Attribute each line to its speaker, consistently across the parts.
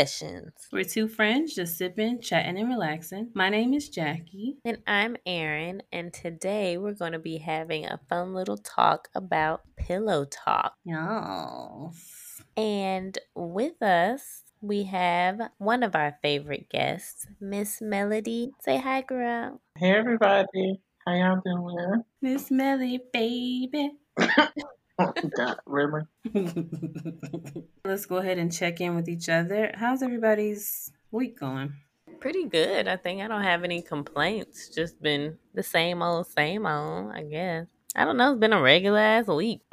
Speaker 1: Sessions.
Speaker 2: We're two friends just sipping, chatting, and relaxing. My name is Jackie.
Speaker 1: And I'm Erin, and today we're going to be having a fun little talk about pillow talk.
Speaker 2: Yes.
Speaker 1: And with us, we have one of our favorite guests, Miss Melodee. Say hi, girl.
Speaker 3: Hey everybody, how y'all doing?
Speaker 2: Miss Melly, baby.
Speaker 3: Oh God, really?
Speaker 2: Let's go ahead and check in with each other. How's everybody's week going?
Speaker 1: Pretty good. I think I don't have any complaints. Just been the same old, same old, I guess. I don't know. It's been a regular ass week.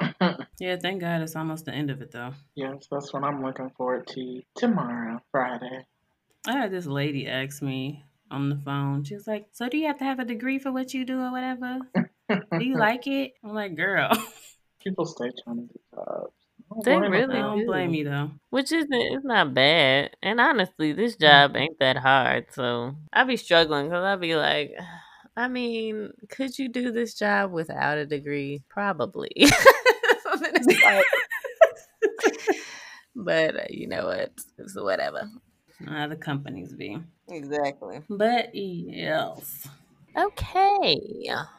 Speaker 2: Yeah, thank God it's almost the end of it though.
Speaker 3: yes, that's what I'm looking forward to tomorrow, Friday.
Speaker 2: I had this lady ask me on the phone. She was like, "So do you have to have a degree for what you do or whatever? Do you like it?" I'm like, "Girl,
Speaker 3: People stay trying to do jobs.
Speaker 1: They really
Speaker 2: I don't
Speaker 1: do.
Speaker 2: blame you though."
Speaker 1: Which isn't it's not bad. And honestly, this job ain't that hard. So I'd be struggling because I'd be like, I mean, could you do this job without a degree? Probably. So then it's like- but uh, you know what? It's whatever.
Speaker 2: Uh, the companies be.
Speaker 1: Exactly.
Speaker 2: But yes.
Speaker 1: Okay,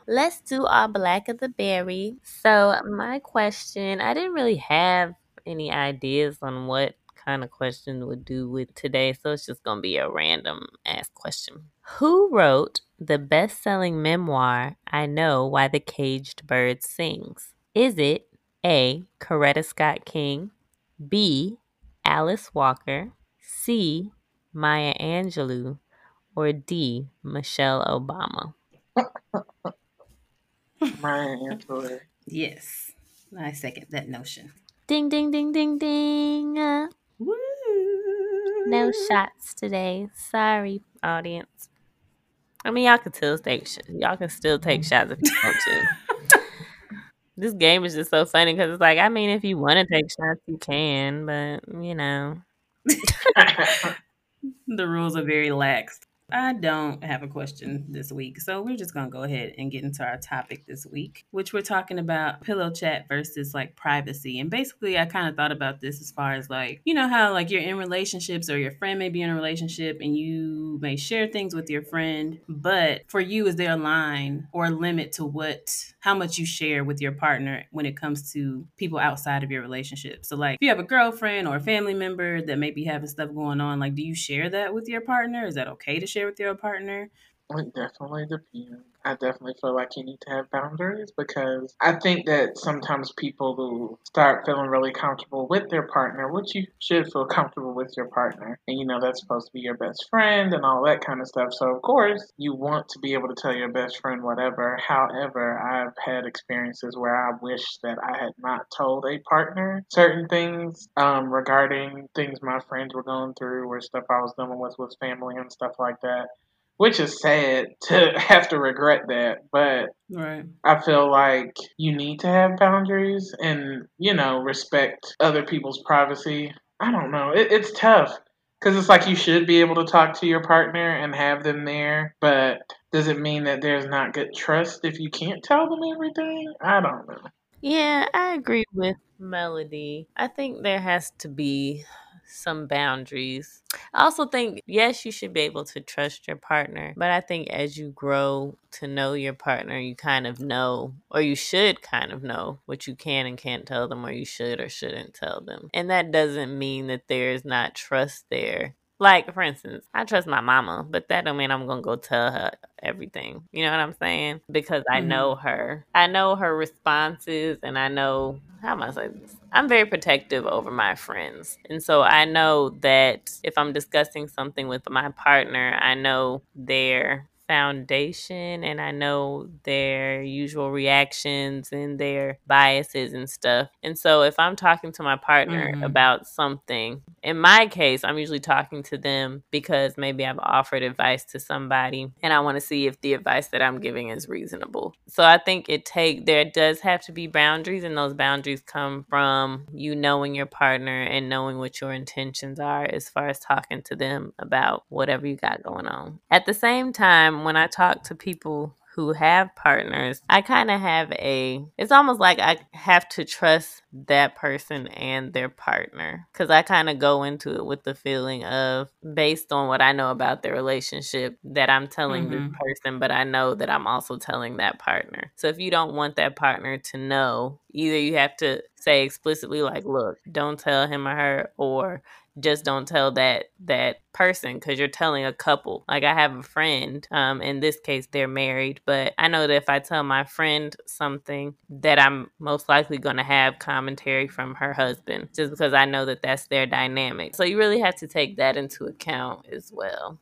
Speaker 1: let's do our black of the berry. So, my question I didn't really have any ideas on what kind of question would do with today, so it's just gonna be a random ass question. Who wrote the best selling memoir, I Know Why the Caged Bird Sings? Is it A. Coretta Scott King, B. Alice Walker, C. Maya Angelou, or D. Michelle Obama?
Speaker 3: My answer.
Speaker 2: Yes. I second that notion.
Speaker 1: Ding, ding, ding, ding, ding. Uh,
Speaker 2: Woo!
Speaker 1: No shots today. Sorry, audience. I mean, y'all can still take sh- y'all can still take shots if you want to. this game is just so funny because it's like, I mean, if you want to take shots, you can, but you know,
Speaker 2: The rules are very lax. I don't have a question this week, so we're just gonna go ahead and get into our topic this week, which we're talking about pillow chat versus like privacy. And basically, I kind of thought about this as far as like, you know, how like you're in relationships or your friend may be in a relationship and you may share things with your friend, but for you, is there a line or a limit to what, how much you share with your partner when it comes to people outside of your relationship? So, like, if you have a girlfriend or a family member that may be having stuff going on, like, do you share that with your partner? Is that okay to share with your partner?
Speaker 3: It definitely depends. I definitely feel like you need to have boundaries because I think that sometimes people who start feeling really comfortable with their partner, which you should feel comfortable with your partner, and you know that's supposed to be your best friend and all that kind of stuff. So of course you want to be able to tell your best friend whatever. However, I've had experiences where I wish that I had not told a partner certain things um, regarding things my friends were going through or stuff I was dealing with with family and stuff like that which is sad to have to regret that but
Speaker 2: Right.
Speaker 3: i feel like you need to have boundaries and you know respect other people's privacy i don't know it, it's tough because it's like you should be able to talk to your partner and have them there but does it mean that there's not good trust if you can't tell them everything i don't know
Speaker 1: yeah, I agree with Melodee. I think there has to be some boundaries. I also think, yes, you should be able to trust your partner, but I think as you grow to know your partner, you kind of know, or you should kind of know what you can and can't tell them, or you should or shouldn't tell them. And that doesn't mean that there is not trust there. Like, for instance, I trust my mama, but that don't mean I'm gonna go tell her everything. You know what I'm saying? Because I
Speaker 2: Mhm.
Speaker 1: know her. I know her responses and I know how am I saying this? I'm very protective over my friends. And so I know that if I'm discussing something with my partner, I know their foundation and I know their usual reactions and their biases and stuff. And so if I'm talking to my partner
Speaker 2: Mhm.
Speaker 1: about something, in my case, I'm usually talking to them because maybe I've offered advice to somebody and I want to see if the advice that I'm giving is reasonable. So I think it take there does have to be boundaries and those boundaries come from you knowing your partner and knowing what your intentions are as far as talking to them about whatever you got going on. At the same time, when I talk to people who have partners, I kind of have a, it's almost like I have to trust that person and their partner. Cause I kind of go into it with the feeling of, based on what I know about their relationship, that I'm telling
Speaker 2: Mhm.
Speaker 1: this person, but I know that I'm also telling that partner. So if you don't want that partner to know, either you have to say explicitly, like, look, don't tell him or her, or just don't tell that that person because you're telling a couple. Like i have a friend um in this case they're married but i know that if i tell my friend something that i'm most likely going to have commentary from her husband just because i know that that's their dynamic. So you really have to take that into account as well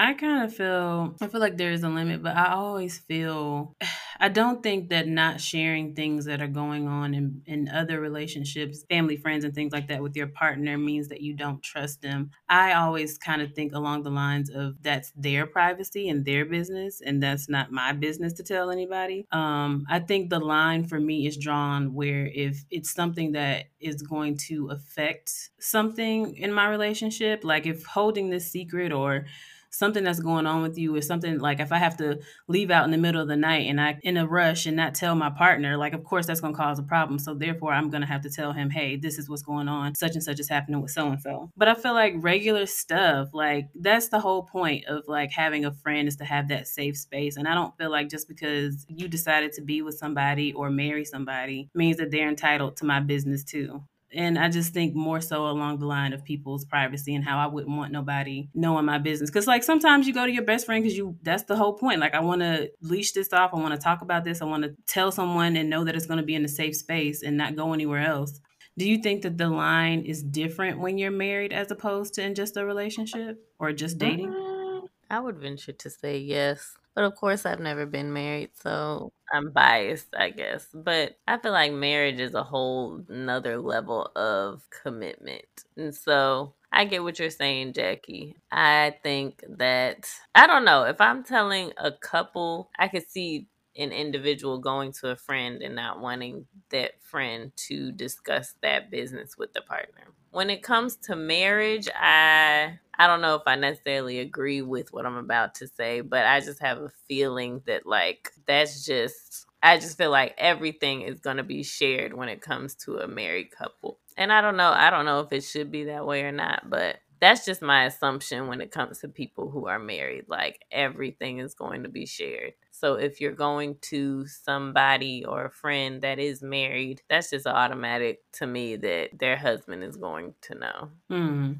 Speaker 2: I kind of feel I feel like there is a limit, but I always feel I don't think that not sharing things that are going on in, in other relationships, family, friends, and things like that with your partner means that you don't trust them. I always kind of think along the lines of that's their privacy and their business, and that's not my business to tell anybody. Um, I think the line for me is drawn where if it's something that is going to affect something in my relationship, like if holding this secret or something that's going on with you is something like if I have to leave out in the middle of the night and I in a rush and not tell my partner, like of course that's to cause a problem. So therefore I'm to have to tell him, "Hey, this is what's going on. Such and such is happening with so and so." But I feel like regular stuff, like that's the whole point of like having a friend is to have that safe space. And I don't feel like just because you decided to be with somebody or marry somebody means that they're entitled to my business too and I just think more so along the line of people's privacy and how I wouldn't want nobody knowing my business. Because like sometimes you go to your best friend because you that's the whole point. Like I want to leash this off. I want to talk about this. I want to tell someone and know that it's going to be in a safe space and not go anywhere else. Do you think that the line is different when you're married as opposed to in just a relationship or just dating?
Speaker 3: Mm,
Speaker 1: I would venture to say yes. But of course, I've never been married, so I'm biased, I guess. But I feel like marriage is a whole nother level of commitment. And so I get what you're saying, Jackie. I think that, I don't know, if I'm telling a couple, I could see an individual going to a friend and not wanting that friend to discuss that business with the partner. When it comes to marriage, I I don't know if I necessarily agree with what I'm about to say, but I just have a feeling that like that's just I just feel like everything is going to be shared when it comes to a married couple. And I don't know, I don't know if it should be that way or not, but that's just my assumption when it comes to people who are married. Like everything is going to be shared. So if you're going to somebody or a friend that is married, that's just automatic to me that their husband is going to know.
Speaker 2: Hmm.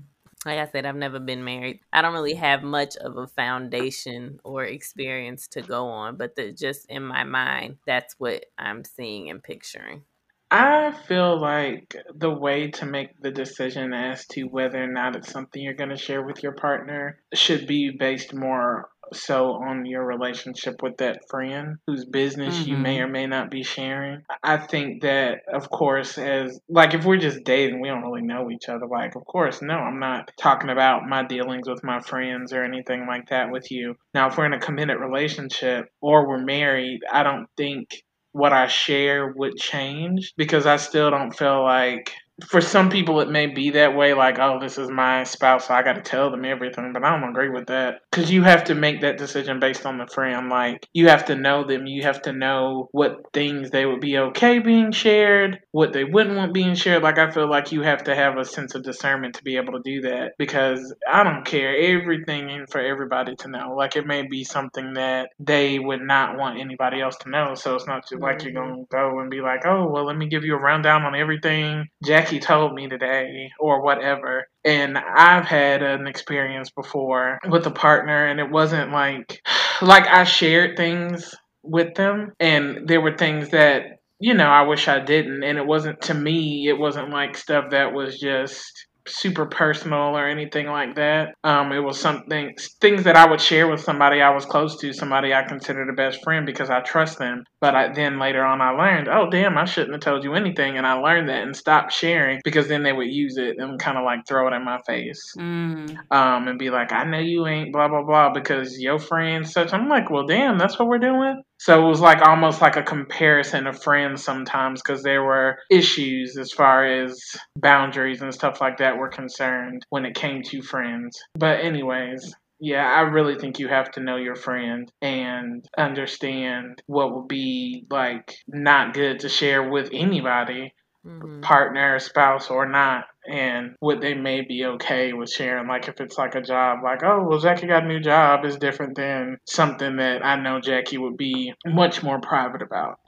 Speaker 1: Like I said, I've never been married. I don't really have much of a foundation or experience to go on, but the, just in my mind, that's what I'm seeing and picturing.
Speaker 3: I feel like the way to make the decision as to whether or not it's something you're going to share with your partner should be based more so on your relationship with that friend whose business you may
Speaker 2: Mhm.
Speaker 3: or may not be sharing. I think that, of course, as like if we're just dating, we don't really know each other. Like, of course, no, I'm not talking about my dealings with my friends or anything like that with you. Now, if we're in a committed relationship or we're married, I don't think what I share would change because I still don't feel like for some people it may be that way like oh this is my spouse so I got to tell them everything but I don't agree with that cuz you have to make that decision based on the friend like you have to know them you have to know what things they would be okay being shared what they wouldn't want being shared like I feel like you have to have a sense of discernment to be able to do that because I don't care everything in for everybody to know like it may be something that they would not want anybody else to know so it's not just like you're
Speaker 1: Mhm.
Speaker 3: going to go and be like oh well let me give you a rundown on everything Jackie told me today or whatever. And I've had an experience before with a partner and it wasn't like like I shared things with them and there were things that you know I wish I didn't and it wasn't to me it wasn't like stuff that was just super personal or anything like that. Um, it was something things that I would share with somebody I was close to, somebody I considered a best friend because I trust them. But I, then later on, I learned, oh damn, I shouldn't have told you anything, and I learned that and stopped sharing because then they would use it and kind of like throw it in my face, mm. um, and be like, I know you ain't blah blah blah because your friend such. I'm like, well, damn, that's what we're doing. So it was like almost like a comparison of friends sometimes because there were issues as far as boundaries and stuff like that were concerned when it came to friends. But, anyways, yeah, I really think you have to know your friend and understand what would be like not good to share with anybody, mm-hmm. partner, spouse, or not and what they may be okay with sharing. Like if it's like a job, like, oh, well, Jackie got a new job is different than something that I know Jackie would be much more private about.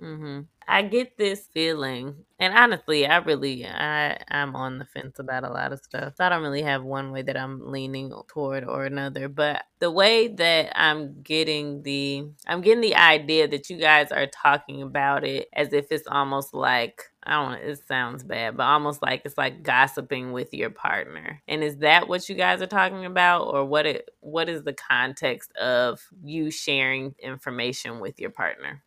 Speaker 1: Mm-hmm. I get this feeling, and honestly, I really, I, I'm on the fence about a lot of stuff. I don't really have one way that I'm leaning toward or another. But the way that I'm getting the, I'm getting the idea that you guys are talking about it as if it's almost like I don't it sounds bad, but almost like it's like gossiping with your partner. And is that what you guys are talking about or what it what is the context of you sharing information with your partner?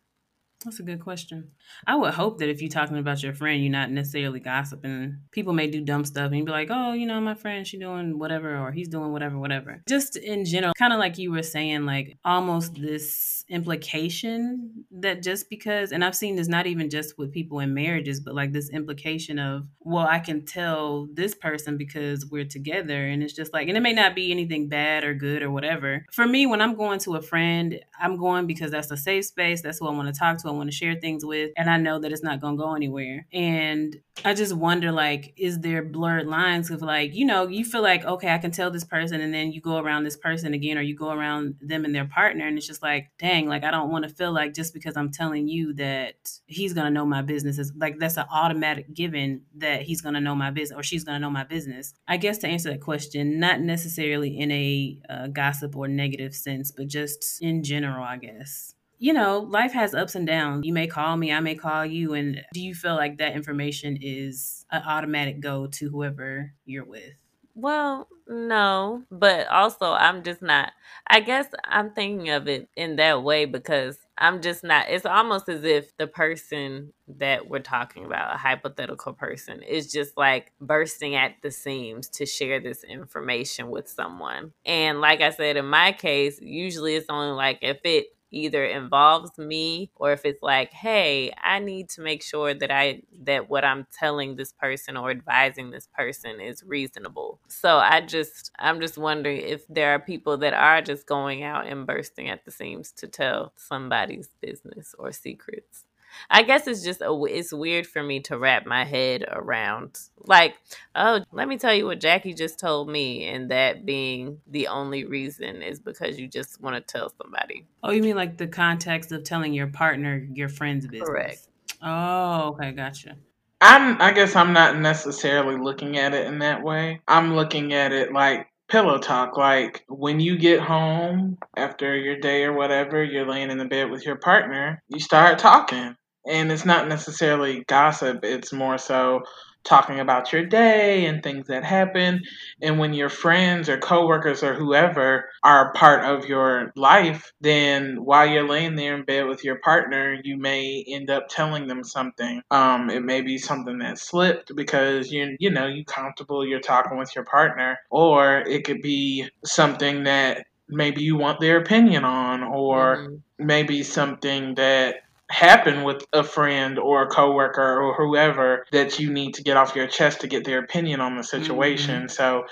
Speaker 2: That's a good question. I would hope that if you're talking about your friend, you're not necessarily gossiping. People may do dumb stuff and you'd be like, oh, you know, my friend, she doing whatever, or he's doing whatever, whatever. Just in general, kind of like you were saying, like almost this implication that just because, and I've seen this not even just with people in marriages, but like this implication of, well, I can tell this person because we're together. And it's just like, and it may not be anything bad or good or whatever. For me, when I'm going to a friend, I'm going because that's a safe space. That's who I want to talk to. I want to share things with. And I know that it's not going to go anywhere. And I just wonder, like, is there blurred lines of like, you know, you feel like, okay, I can tell this person, and then you go around this person again, or you go around them and their partner, and it's just like, dang, like I don't want to feel like just because I'm telling you that he's gonna know my business is like that's an automatic given that he's gonna know my business or she's gonna know my business. I guess to answer that question, not necessarily in a uh, gossip or negative sense, but just in general, I guess you know, life has ups and downs. You may call me, I may call you. And do you feel like that information is an automatic go to whoever you're with?
Speaker 1: Well, no, but also I'm just not. I guess I'm thinking of it in that way because I'm just not. It's almost as if the person that we're talking about, a hypothetical person, is just like bursting at the seams to share this information with someone. And like I said, in my case, usually it's only like if it either involves me or if it's like hey i need to make sure that i that what i'm telling this person or advising this person is reasonable. So i just i'm just wondering if there are people that are just going out and bursting at the seams to tell somebody's business or secrets I guess it's just a, it's weird for me to wrap my head around. Like, oh, let me tell you what Jackie just told me, and that being the only reason is because you just want to tell somebody.
Speaker 2: Oh, you mean like the context of telling your partner your friend's business? Correct. Oh, okay, gotcha.
Speaker 3: I'm. I guess I'm not necessarily looking at it in that way. I'm looking at it like pillow talk. Like when you get home after your day or whatever, you're laying in the bed with your partner, you start talking and it's not necessarily gossip it's more so talking about your day and things that happen and when your friends or coworkers or whoever are part of your life then while you're laying there in bed with your partner you may end up telling them something um, it may be something that slipped because you you know you comfortable you're talking with your partner or it could be something that maybe you want their opinion on or mm-hmm. maybe something that happen with a friend or a coworker or whoever that you need to get off your chest to get their opinion on the situation. Mm-hmm. So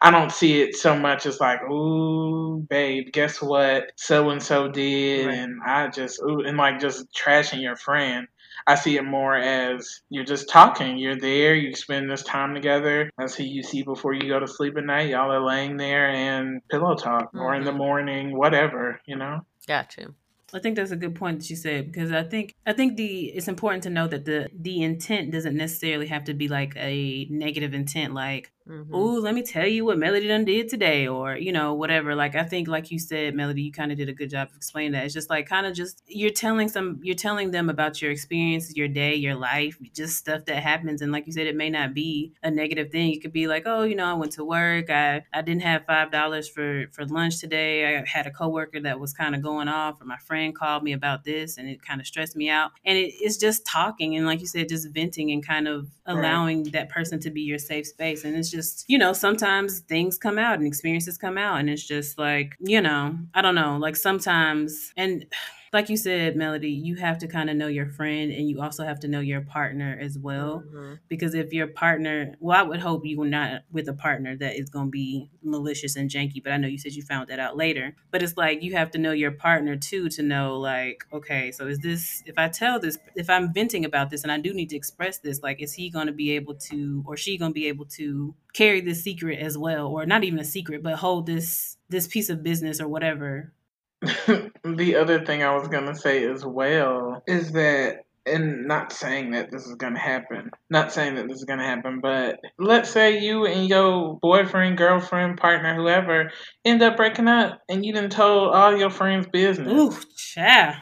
Speaker 3: I don't see it so much as like, ooh, babe, guess what? So and so did, right. and I just ooh, and like just trashing your friend. I see it more as you're just talking. You're there. You spend this time together. That's who you see before you go to sleep at night. Y'all are laying there and pillow talk, mm-hmm. or in the mm-hmm. morning, whatever. You know.
Speaker 1: Gotcha.
Speaker 2: I think that's a good point that you said because I think I think the it's important to know that the the intent doesn't necessarily have to be like a negative intent like mm-hmm. ooh, let me tell you what Melodee done did today, or you know, whatever. Like I think, like you said, Melodee, you kind of did a good job of explaining that. It's just like kind of just you're telling some, you're telling them about your experiences, your day, your life, just stuff that happens. And like you said, it may not be a negative thing. It could be like, oh, you know, I went to work, I I didn't have five dollars for for lunch today. I had a coworker that was kind of going off, or my friend called me about this, and it kind of stressed me out. And it, it's just talking, and like you said, just venting and kind of allowing right. that person to be your safe space. And it's just, you know, sometimes things come out and experiences come out. And it's just like, you know, I don't know, like sometimes, and like you said, Melodee, you have to kind of know your friend and you also have to know your partner as well. Mm-hmm. Because if your partner, well, I would hope you were not with a partner that is going to be malicious and janky, but I know you said you found that out later. But it's like you have to know your partner too to know, like, okay, so is this, if I tell this, if I'm venting about this and I do need to express this, like, is he going to be able to, or she going to be able to carry this secret as well, or not even a secret, but hold this this piece of business or whatever
Speaker 3: the other thing I was gonna say as well is that and not saying that this is gonna happen. Not saying that this is gonna happen, but let's say you and your boyfriend, girlfriend, partner, whoever end up breaking up and you didn't told all your friends' business.
Speaker 2: Ooh, yeah.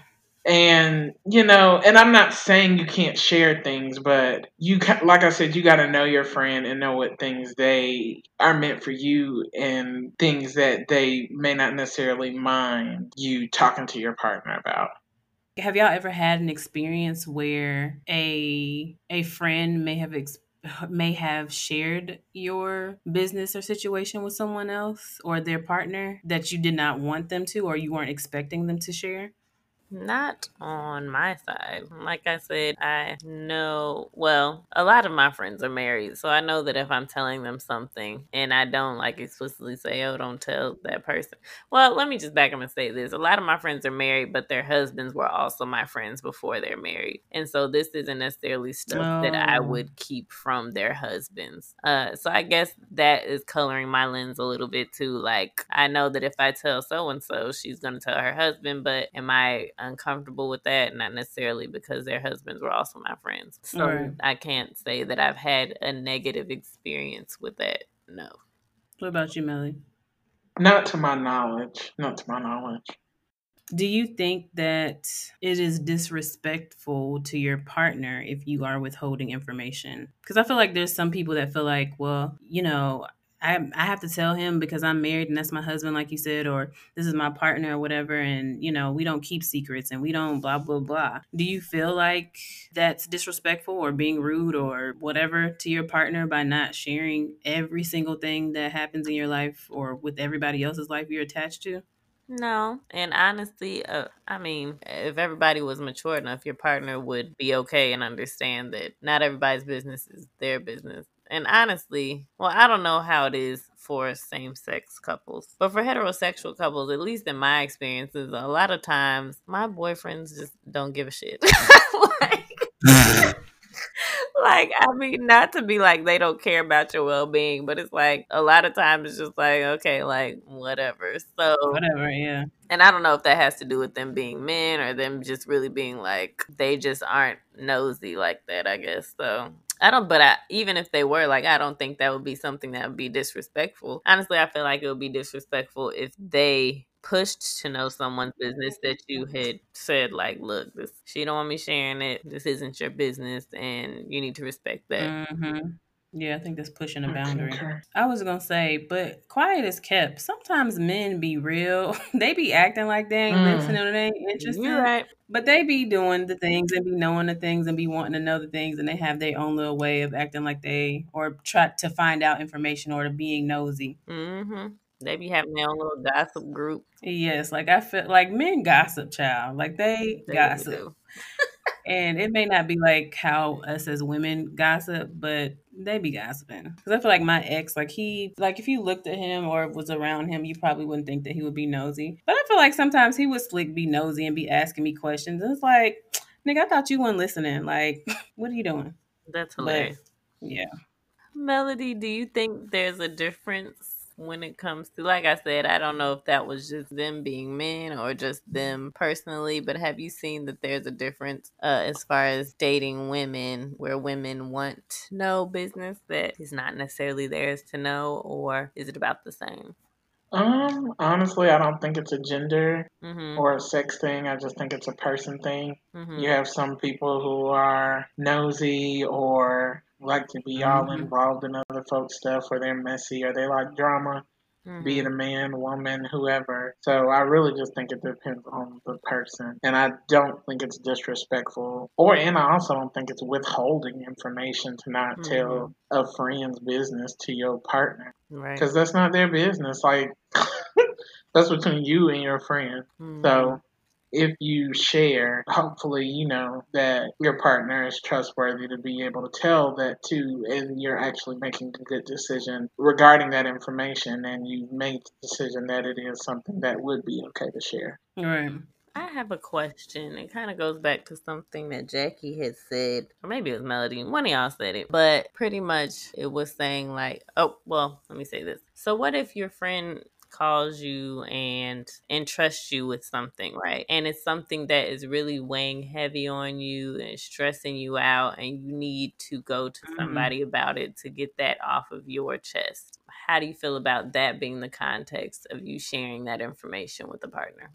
Speaker 3: And you know, and I'm not saying you can't share things, but you like I said, you got to know your friend and know what things they are meant for you and things that they may not necessarily mind you talking to your partner about.
Speaker 2: Have y'all ever had an experience where a a friend may have ex- may have shared your business or situation with someone else or their partner that you did not want them to or you weren't expecting them to share?
Speaker 1: Not on my side. Like I said, I know, well, a lot of my friends are married. So I know that if I'm telling them something and I don't like explicitly say, oh, don't tell that person. Well, let me just back up and say this. A lot of my friends are married, but their husbands were also my friends before they're married. And so this isn't necessarily stuff oh. that I oh. would keep from their husbands. Uh, so I guess that is coloring my lens a little bit too. Like, I know that if I tell so and so, she's going to tell her husband, but am I uncomfortable with that, not necessarily because their husbands were also my friends. So right. I can't say that I've had a negative experience with that. No.
Speaker 2: What about you, Melly?
Speaker 3: Not to my knowledge. Not to my knowledge.
Speaker 2: Do you think that it is disrespectful to your partner if you are withholding information? Because I feel like there's some people that feel like, well, you know, I, I have to tell him because I'm married and that's my husband, like you said, or this is my partner or whatever. And, you know, we don't keep secrets and we don't blah, blah, blah. Do you feel like that's disrespectful or being rude or whatever to your partner by not sharing every single thing that happens in your life or with everybody else's life you're attached to?
Speaker 1: No, and honestly, uh, I mean, if everybody was mature enough, your partner would be okay and understand that not everybody's business is their business. And honestly, well, I don't know how it is for same sex couples, but for heterosexual couples, at least in my experiences, a lot of times my boyfriends just don't give a shit. like, like, I mean, not to be like they don't care about your well being, but it's like a lot of times it's just like, okay, like whatever. So,
Speaker 2: whatever, yeah.
Speaker 1: And I don't know if that has to do with them being men or them just really being like, they just aren't nosy like that, I guess. So, I don't, but I, even if they were, like, I don't think that would be something that would be disrespectful. Honestly, I feel like it would be disrespectful if they pushed to know someone's business that you had said, like, look, this she don't want me sharing it. This isn't your business, and you need to respect that.
Speaker 2: Mm-hmm. Yeah, I think that's pushing a boundary. I was gonna say, but quiet is kept. Sometimes men be real. they be acting like they ain't mm. listening or they ain't interested.
Speaker 1: You're right.
Speaker 2: But they be doing the things and be knowing the things and be wanting to know the things and they have their own little way of acting like they or try to find out information or to being nosy.
Speaker 1: Mm-hmm. They be having their own little gossip group.
Speaker 2: Yes, like I feel like men gossip, child. Like they, they gossip. and it may not be like how us as women gossip, but they be gossiping. Because I feel like my ex, like he, like if you looked at him or was around him, you probably wouldn't think that he would be nosy. But I feel like sometimes he would slick be nosy and be asking me questions. And it's like, nigga, I thought you weren't listening. Like, what are you doing?
Speaker 1: That's hilarious.
Speaker 2: But, yeah.
Speaker 1: Melodee, do you think there's a difference when it comes to, like I said, I don't know if that was just them being men or just them personally, but have you seen that there's a difference uh, as far as dating women where women want know business that is not necessarily theirs to know, or is it about the same?
Speaker 3: Um, honestly, I don't think it's a gender
Speaker 1: Mm-hmm.
Speaker 3: or a sex thing. I just think it's a person thing.
Speaker 1: Mm-hmm.
Speaker 3: You have some people who are nosy or like to be all
Speaker 2: Mhm.
Speaker 3: involved in other folks' stuff or they're messy or they like drama,
Speaker 1: Mm-hmm.
Speaker 3: be it a man, woman, whoever. So I really just think it depends on the person. And I don't think it's disrespectful or and I also don't think it's withholding information to not tell a friend's business to your partner.
Speaker 1: Right.
Speaker 3: Because that's not their business. Like that's between you and your friend.
Speaker 1: Mhm.
Speaker 3: So if you share, hopefully you know that your partner is trustworthy to be able to tell that to, and you're actually making a good decision regarding that information, and you've made the decision that it is something that would be okay to share.
Speaker 2: Right.
Speaker 1: I have a question. It kind of goes back to something that Jackie had said, or maybe it was Melodee. One of y'all said it, but pretty much it was saying, like, oh, well, let me say this. So, what if your friend calls you and entrusts you with something, right? And it's something that is really weighing heavy on you and stressing you out, and you need to go to
Speaker 2: Mhm.
Speaker 1: somebody about it to get that off of your chest. How do you feel about that being the context of you sharing that information with a partner?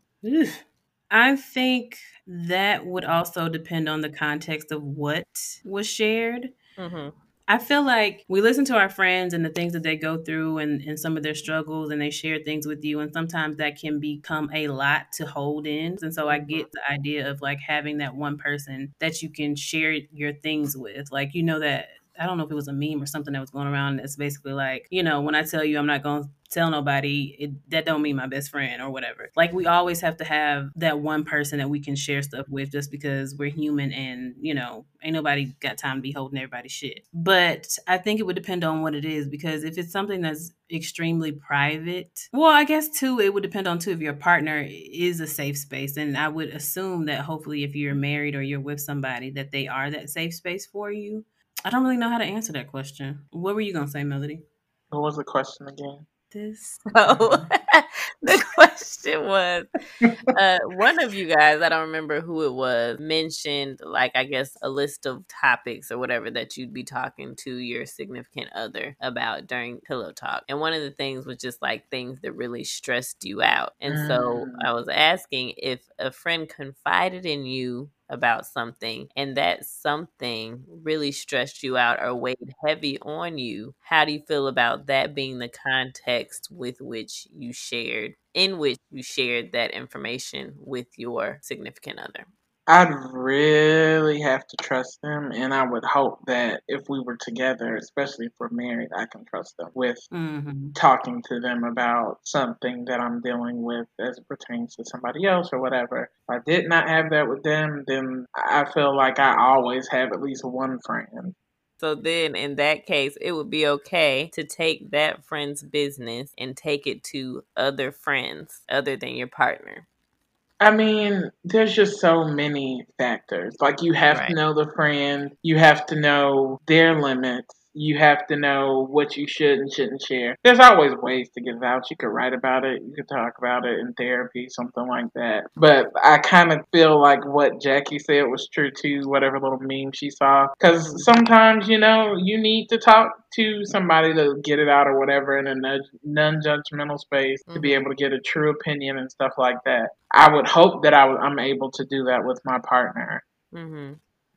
Speaker 2: I think that would also depend on the context of what was shared.
Speaker 1: Mm-hmm.
Speaker 2: I feel like we listen to our friends and the things that they go through and, and some of their struggles, and they share things with you. And sometimes that can become a lot to hold in. And so I mm-hmm. get the idea of like having that one person that you can share your things with. Like, you know, that I don't know if it was a meme or something that was going around It's basically like, you know, when I tell you I'm not going to tell nobody, it, that don't mean my best friend or whatever. Like we always have to have that one person that we can share stuff with just because we're human and, you know, ain't nobody got time to be holding everybody's shit. But I think it would depend on what it is because if it's something that's extremely private, well, I guess too, it would depend on too if your partner is a safe space. And I would assume that hopefully if you're married or you're with somebody that they are that safe space for you. I don't really know how to answer that question. What were you gonna say, Melodee?
Speaker 3: What was the question again?
Speaker 2: This.
Speaker 1: So the question was uh, one of you guys, I don't remember who it was, mentioned like I guess a list of topics or whatever that you'd be talking to your significant other about during pillow talk. And one of the things was just like things that really stressed you out. And so
Speaker 3: Mm.
Speaker 1: I was asking if a friend confided in you about something and that something really stressed you out or weighed heavy on you, how do you feel about that being the context with which you shared, in which you shared that information with your significant other?
Speaker 3: I'd really have to trust them, and I would hope that if we were together, especially if we're married, I can trust them with
Speaker 2: Mm-hmm.
Speaker 3: talking to them about something that I'm dealing with as it pertains to somebody else or whatever. If I did not have that with them, then I feel like I always have at least one friend.
Speaker 1: So then, in that case, it would be okay to take that friend's business and take it to other friends other than your partner.
Speaker 3: I mean, there's just so many factors. Like, you have
Speaker 1: Right.
Speaker 3: to know the friend, you have to know their limits, you have to know what you should and shouldn't share. There's always ways to get it out. You could write about it, you could talk about it in therapy, something like that. But I kind of feel like what Jackie said was true too, whatever little meme she saw. Because sometimes, you know, you need to talk to somebody to get it out or whatever in a non judgmental space to be
Speaker 1: Mhm.
Speaker 3: able to get a true opinion and stuff like that. I would hope that I, I'm able to do that with my partner.
Speaker 1: Mm-hmm.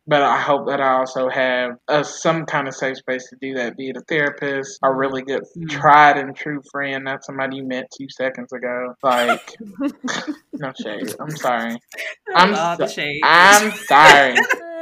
Speaker 3: But I hope that I also have a, some kind of safe space to do that, be it a therapist, a really good,
Speaker 2: Mhm.
Speaker 3: tried and true friend, not somebody you met two seconds ago. Like, no shade. I'm sorry. I'm so-. I'm sorry.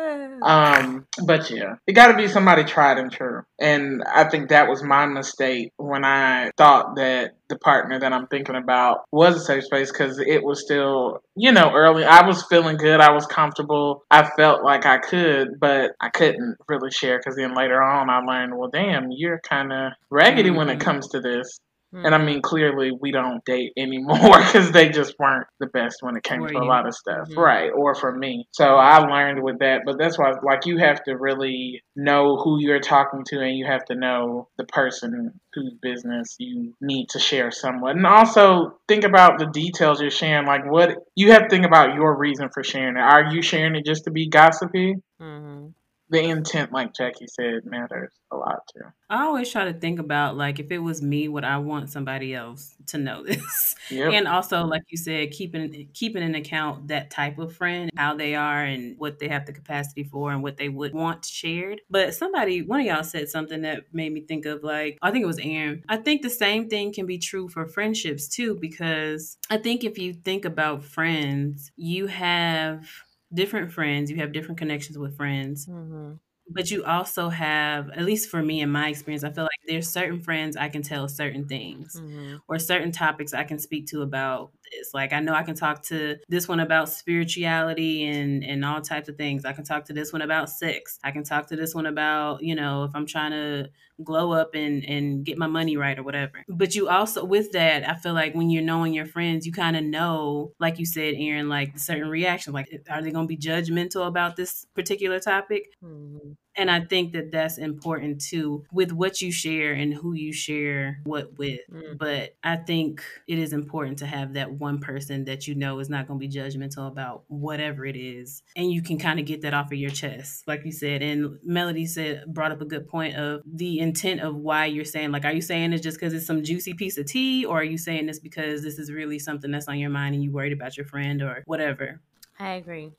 Speaker 3: Um, but yeah, it got to be somebody tried and true. And I think that was my mistake when I thought that the partner that I'm thinking about was a safe space because it was still, you know, early. I was feeling good. I was comfortable. I felt like I could, but I couldn't really share because then later on I learned, well, damn, you're kind of raggedy when it
Speaker 2: Mhm.
Speaker 3: comes to this. Mm-hmm. And I mean, clearly we don't date anymore because they just weren't the best when it came to a lot of stuff, mm-hmm. right? Or for me. So I learned with that, but that's why, like, you have to really know who you're talking to, and you have to know the person whose business you need to share somewhat, and also think about the details you're sharing. Like, what you have to think about your reason for sharing it. Are you sharing it just to be gossipy? Mm-hmm the intent, like Jackie said, matters a lot too.
Speaker 2: I always try to think about like if it was me, would I want somebody else to know this? Yep. And also, like you said, keeping keeping in account that type of friend, how they are, and what they have the capacity for, and what they would want shared. But somebody, one of y'all said something that made me think of like I think it was Erin. I think the same thing can be true for friendships too, because I think if you think about friends, you have different friends, you have different connections with friends. Mm-hmm. But you also have, at least for me in my experience, I feel like there's certain friends I can tell certain things mm-hmm. or certain topics I can speak to about this. Like I know I can talk to this one about spirituality and and all types of things. I can talk to this one about sex. I can talk to this one about, you know, if I'm trying to glow up and and get my money right or whatever. But you also with that, I feel like when you're knowing your friends, you kind of know, like you said, Erin, like certain reactions. Like, are they going to be judgmental about this particular topic? Mm-hmm. And I think that that's important too with what you share and who you share what with. Mm. But I think it is important to have that one person that you know is not going to be judgmental about whatever it is. And you can kind of get that off of your chest, like you said. And Melodee said, brought up a good point of the intent of why you're saying, like, are you saying it just because it's some juicy piece of tea? Or are you saying this because this is really something that's on your mind and you worried about your friend or whatever?
Speaker 1: I agree.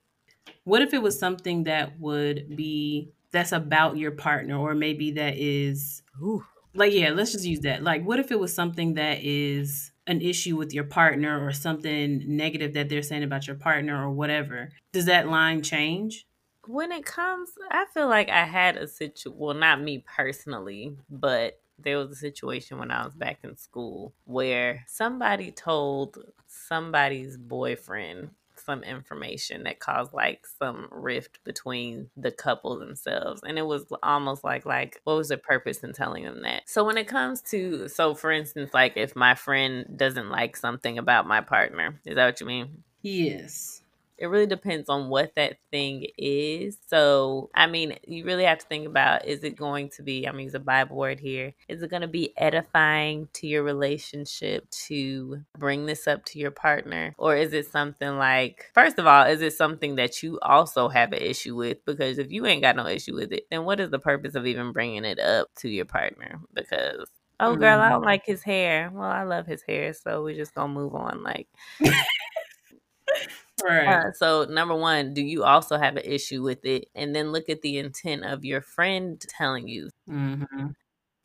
Speaker 2: What if it was something that would be that's about your partner or maybe that is ooh, like yeah let's just use that. Like what if it was something that is an issue with your partner or something negative that they're saying about your partner or whatever? Does that line change?
Speaker 1: When it comes i feel like i had a situation well not me personally but there was a situation when i was back in school where somebody told somebody's boyfriend some information that caused like some rift between the couple themselves and it was almost like like what was the purpose in telling them that? So when it comes to so for instance like if my friend doesn't like something about my partner is that what you mean?
Speaker 2: Yes
Speaker 1: it really depends on what that thing is. So, I mean, you really have to think about is it going to be, I'm use a Bible word here, is it going to be edifying to your relationship to bring this up to your partner? Or is it something like, first of all, is it something that you also have an issue with? Because if you ain't got no issue with it, then what is the purpose of even bringing it up to your partner? Because oh girl i don't mm-hmm. like his hair well i love his hair so we're just gonna move on like Right. Uh, so, number one, do you also have an issue with it? And then look at the intent of your friend telling you. Mm-hmm.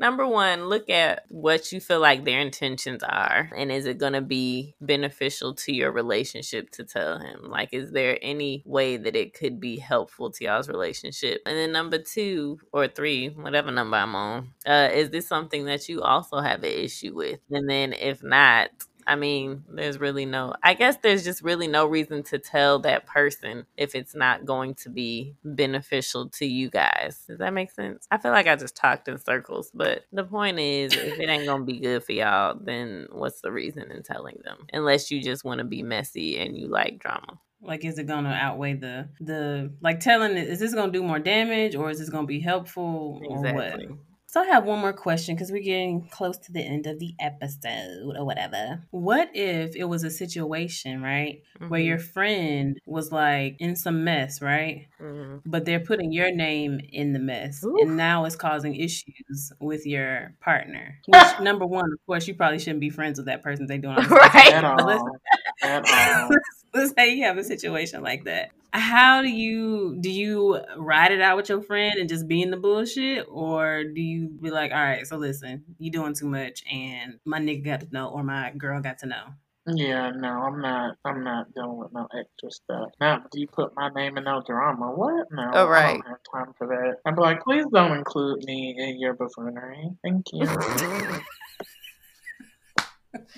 Speaker 1: Number one, look at what you feel like their intentions are. And is it going to be beneficial to your relationship to tell him? Like, is there any way that it could be helpful to y'all's relationship? And then number two or three, whatever number I'm on, uh, is this something that you also have an issue with? And then if not, I mean, there's really no, I guess there's just really no reason to tell that person if it's not going to be beneficial to you guys. Does that make sense? I feel like I just talked in circles, but the point is, if it ain't going to be good for y'all, then what's the reason in telling them? Unless you just want to be messy and you like drama
Speaker 2: like is it gonna outweigh the the like telling it is this gonna do more damage or is this gonna be helpful exactly. or what so I have one more question because we're getting close to the end of the episode or whatever. What if it was a situation, right, mm-hmm. where your friend was like in some mess, right? Mm-hmm. But they're putting your name in the mess, Ooh. and now it's causing issues with your partner. Which, number one, of course, you probably shouldn't be friends with that person. They doing right. At all. At all. let's say you have a situation like that how do you do you ride it out with your friend and just be in the bullshit or do you be like all right so listen you doing too much and my nigga got to know or my girl got to know
Speaker 3: yeah, no, I'm not. I'm not dealing with no extra stuff. Now, do you put my name in no drama? What? No, oh, right. I don't have time for that. I'd be like, please don't include me in your buffoonery. Thank you.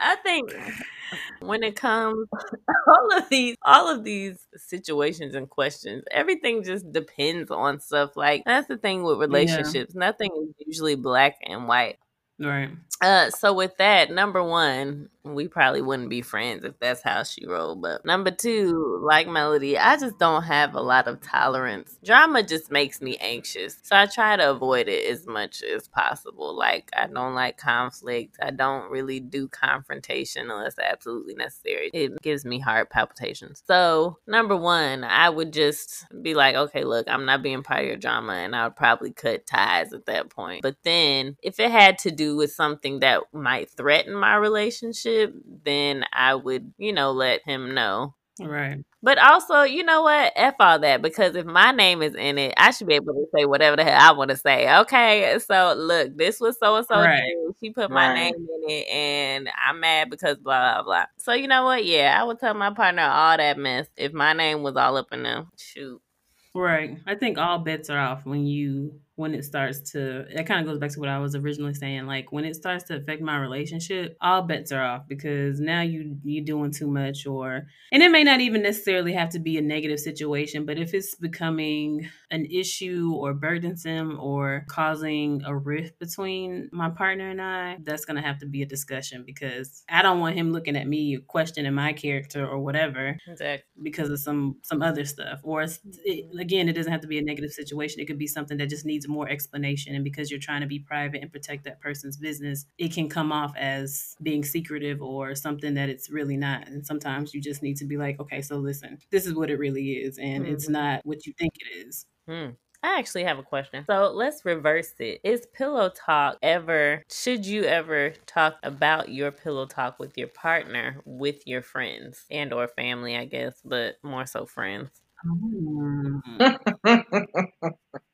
Speaker 1: I think when it comes all of these all of these situations and questions everything just depends on stuff like that's the thing with relationships yeah. nothing is usually black and white
Speaker 2: right
Speaker 1: Uh, so with that, number one, we probably wouldn't be friends if that's how she rolled. But number two, like Melodee, I just don't have a lot of tolerance. Drama just makes me anxious. So I try to avoid it as much as possible. Like I don't like conflict. I don't really do confrontation unless absolutely necessary. It gives me heart palpitations. So number one, I would just be like, okay, look, I'm not being part of your drama and I would probably cut ties at that point. But then if it had to do with something that might threaten my relationship, then I would, you know, let him know.
Speaker 2: Right.
Speaker 1: But also, you know what? F all that because if my name is in it, I should be able to say whatever the hell I want to say. Okay. So look, this was so and so. She put my
Speaker 3: Right.
Speaker 1: name in it and I'm mad because blah blah blah. So you know what? Yeah, I would tell my partner all that mess if my name was all up in them. Shoot.
Speaker 2: Right. I think all bets are off when you when it starts to it kind of goes back to what I was originally saying like when it starts to affect my relationship all bets are off because now you you're doing too much or and it may not even necessarily have to be a negative situation but if it's becoming an issue or burdensome or causing a rift between my partner and I that's going to have to be a discussion because I don't want him looking at me questioning my character or whatever
Speaker 1: Exactly.
Speaker 2: because of some some other stuff or it's, it, again it doesn't have to be a negative situation it could be something that just needs more explanation and because you're trying to be private and protect that person's business it can come off as being secretive or something that it's really not and sometimes you just need to be like okay so listen this is what it really is and mm-hmm. it's not what you think it is
Speaker 1: Hmm. I actually have a question. So let's reverse it. Is pillow talk ever, should you ever talk about your pillow talk with your partner, with your friends and or family, I guess, but more so friends?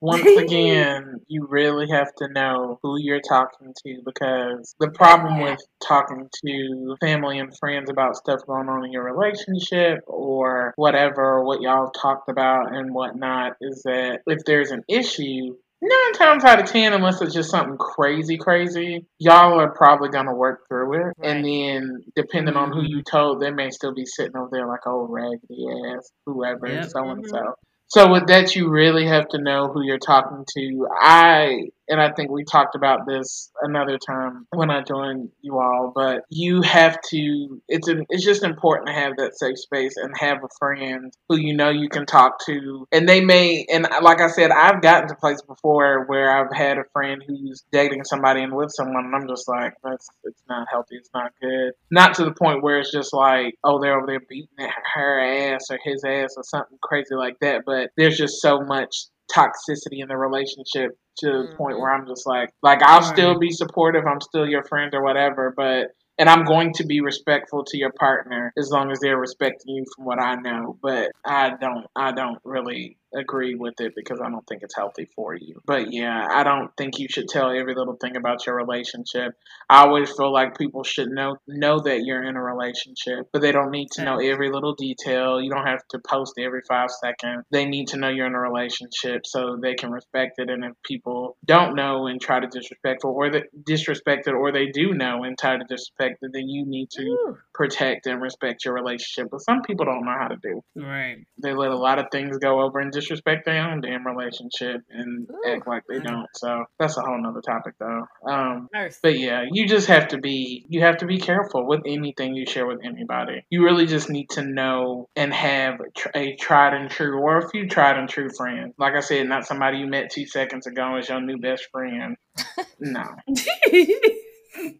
Speaker 3: Once again, you really have to know who you're talking to because the problem with talking to family and friends about stuff going on in your relationship or whatever, what y'all talked about and whatnot, is that if there's an issue, nine times out of ten, unless it's just something crazy, crazy, y'all are probably gonna work through it. Right. And then, depending mm-hmm. on who you told, they may still be sitting over there like old raggedy ass, whoever, so and so. So with that, you really have to know who you're talking to. I and I think we talked about this another time when I joined you all, but you have to. It's an, it's just important to have that safe space and have a friend who you know you can talk to, and they may. And like I said, I've gotten to places before where I've had a friend who's dating somebody and with someone, and I'm just like, that's it's not healthy, it's not good. Not to the point where it's just like, oh, they're over there beating her ass or his ass or something crazy like that, but there's just so much toxicity in the relationship to the
Speaker 1: Mhm.
Speaker 3: point where I'm just like, like I'll
Speaker 2: Right.
Speaker 3: still be supportive. I'm still your friend or whatever, but and I'm going to be respectful to your partner as long as they're respecting you from what I know. But I don't, I don't really agree with it because I don't think it's healthy for you. But yeah, I don't think you should tell every little thing about your relationship. I always feel like people should know know that you're in a relationship, but they don't need to know every little detail. You don't have to post every five seconds. They need to know you're in a relationship so they can respect it. And if people don't know and try to disrespect or they disrespect it, or they do know and try to disrespect it, then you need to
Speaker 1: Ooh.
Speaker 3: protect and respect your relationship. But some people don't know how to do.
Speaker 2: right
Speaker 3: They let a lot of things go over and disrespect their own damn relationship and
Speaker 1: Ooh.
Speaker 3: act like they don't. So that's a whole nother topic though. Um but yeah, you just have to be you have to be careful with anything you share with anybody. You really just need to know and have tr- a tried and true or a few tried and true friends. Like I said, not somebody you met two seconds ago as your new best friend. No,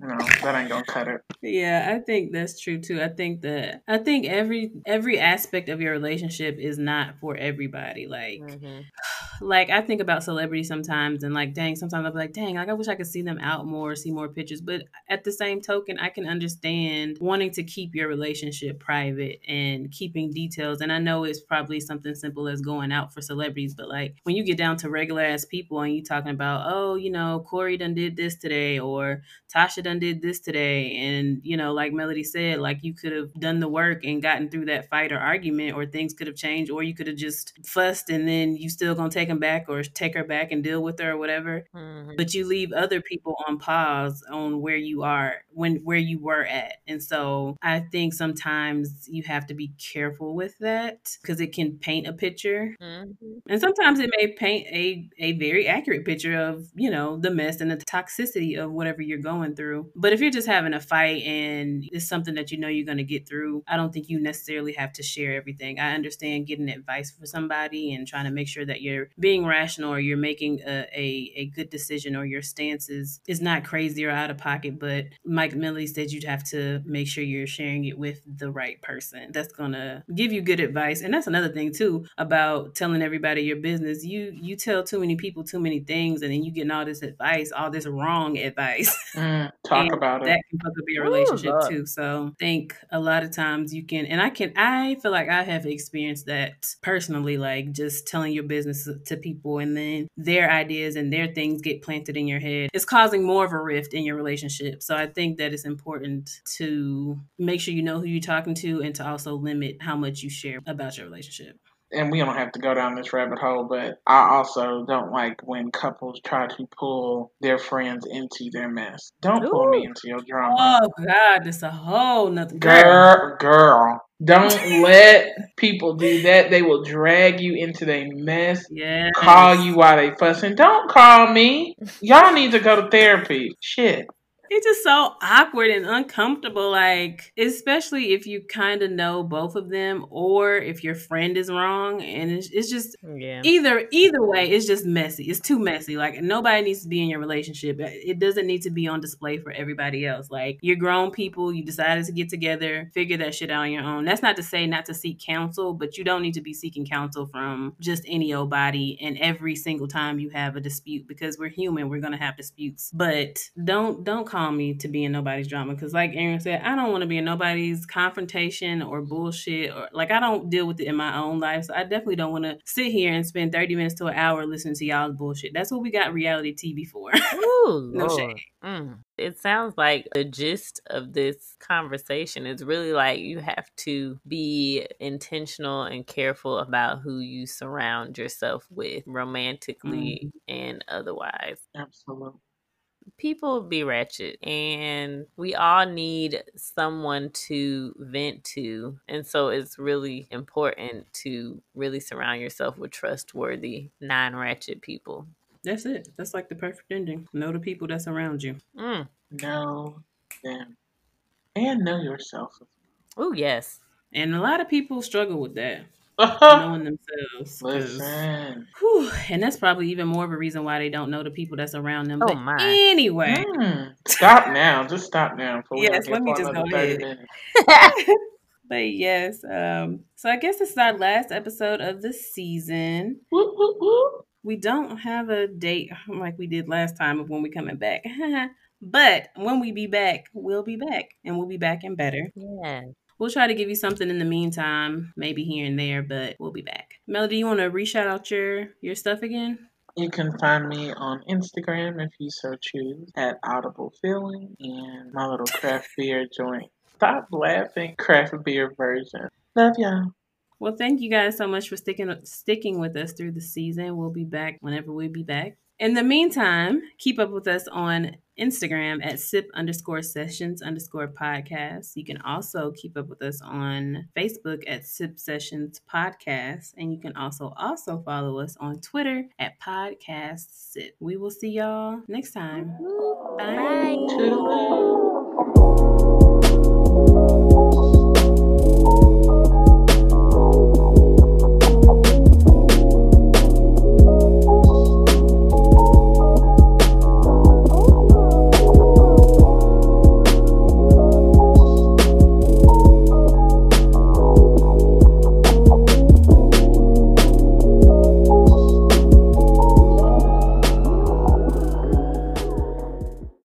Speaker 3: no, that ain't gonna cut it.
Speaker 2: Yeah, I think that's true too. I think that I think every every aspect of your relationship is not for everybody. Like
Speaker 1: Mhm.
Speaker 2: like I think about celebrities sometimes and like dang, sometimes I'll be like, dang, like I wish I could see them out more, see more pictures. But at the same token, I can understand wanting to keep your relationship private and keeping details. And I know it's probably something simple as going out for celebrities, but like when you get down to regular ass people and you talking about, oh, you know, Corey done did this today or Tasha done did this today. And, you know, like Melodee said, like you could have done the work and gotten through that fight or argument, or things could have changed, or you could have just fussed and then you still gonna take them back or take her back and deal with her or whatever. Mm-hmm. But you leave other people on pause on where you are when where you were at. And so I think sometimes you have to be careful with that because it can paint a picture. Mm-hmm. And sometimes it may paint a, a very accurate picture of, you know, the mess and the toxicity of whatever you're going through. But if you're just having a fight and it's something that you know you're going to get through, I don't think you necessarily have to share everything. I understand getting advice for somebody and trying to make sure that you're being rational or you're making a, a, a good decision or your stance is, is not crazy or out of pocket. But Mike Millie said you'd have to make sure you're sharing it with the right person that's going to give you good advice. And that's another thing too about telling everybody your business. You you tell too many people too many things and then you getting all this advice, all this wrong advice.
Speaker 3: Mm, talk about
Speaker 2: that it. That can fuck up your oh, relationship Ooh, too. So I think a lot of times you can and I can I feel like I have experienced that personally, like just telling your business to people and then their ideas and their things get planted in your head. It's causing more of a rift in your relationship. So I think that it's important to make sure you know who you're talking to and to also limit how much you share about your relationship
Speaker 3: and we don't have to go down this rabbit hole, but I also don't like when couples try to pull their friends into their mess. Don't Ooh. pull me into your drama.
Speaker 2: Oh God, that's a whole nother
Speaker 3: girl. Girl, don't let people do that. They will drag you into their mess.
Speaker 2: Yeah.
Speaker 3: Call you while they fussing. Don't call me. Y'all need to go to therapy. Shit
Speaker 2: it's just so awkward and uncomfortable like especially if you kind of know both of them or if your friend is wrong and it's, it's just yeah. either either way it's just messy. It's too messy. Like nobody needs to be in your relationship. It doesn't need to be on display for everybody else. Like you're grown people you decided to get together figure that shit out on your own. That's not to say not to seek counsel but you don't need to be seeking counsel from just any old body and every single time you have a dispute because we're human we're gonna have disputes. But don't don't call call me to be in nobody's drama because like Erin said i don't want to be in nobody's confrontation or bullshit or like i don't deal with it in my own life so i definitely don't want to sit here and spend 30 minutes to an hour listening to y'all's bullshit. That's what we got reality tv for.
Speaker 1: Ooh, no shade. Mm. it sounds like the gist of this conversation is really like you have to be intentional and careful about who you surround yourself with romantically mm. and otherwise.
Speaker 3: Absolutely
Speaker 1: people be wretched and we all need someone to vent to and so it's really important to really surround yourself with trustworthy non-wretched people.
Speaker 2: That's it. That's like the perfect ending. Know the people that's around you.
Speaker 1: Mm.
Speaker 3: know them. And know yourself.
Speaker 1: Oh yes.
Speaker 2: And a lot of people struggle with that knowing themselves.
Speaker 3: Listen.
Speaker 2: Whew, and that's probably even more of a reason why they don't know the people that's around them.
Speaker 1: Oh
Speaker 2: but
Speaker 1: my.
Speaker 2: Anyway.
Speaker 3: Mm. Stop now. Just stop now.
Speaker 2: Yes, let me just go ahead. but yes, um, so I guess this is our last episode of the season. We don't have a date like we did last time of when we coming back. but when we be back, we'll be back and we'll be back and better.
Speaker 1: Yeah.
Speaker 2: We'll try to give you something in the meantime, maybe here and there, but we'll be back. Melodee, you want to re-shout out your your stuff again?
Speaker 3: You can find me on Instagram if you so choose at Audible Feeling and my little craft beer joint. Stop laughing, craft beer virgin. Love y'all.
Speaker 2: Well, thank you guys so much for sticking sticking with us through the season. We'll be back whenever we be back. In the meantime, keep up with us on Instagram at sip underscore sessions underscore podcast. You can also keep up with us on Facebook at sip sessions podcast. And you can also also follow us on Twitter at podcast sip. We will see y'all next time.
Speaker 1: Bye. Bye.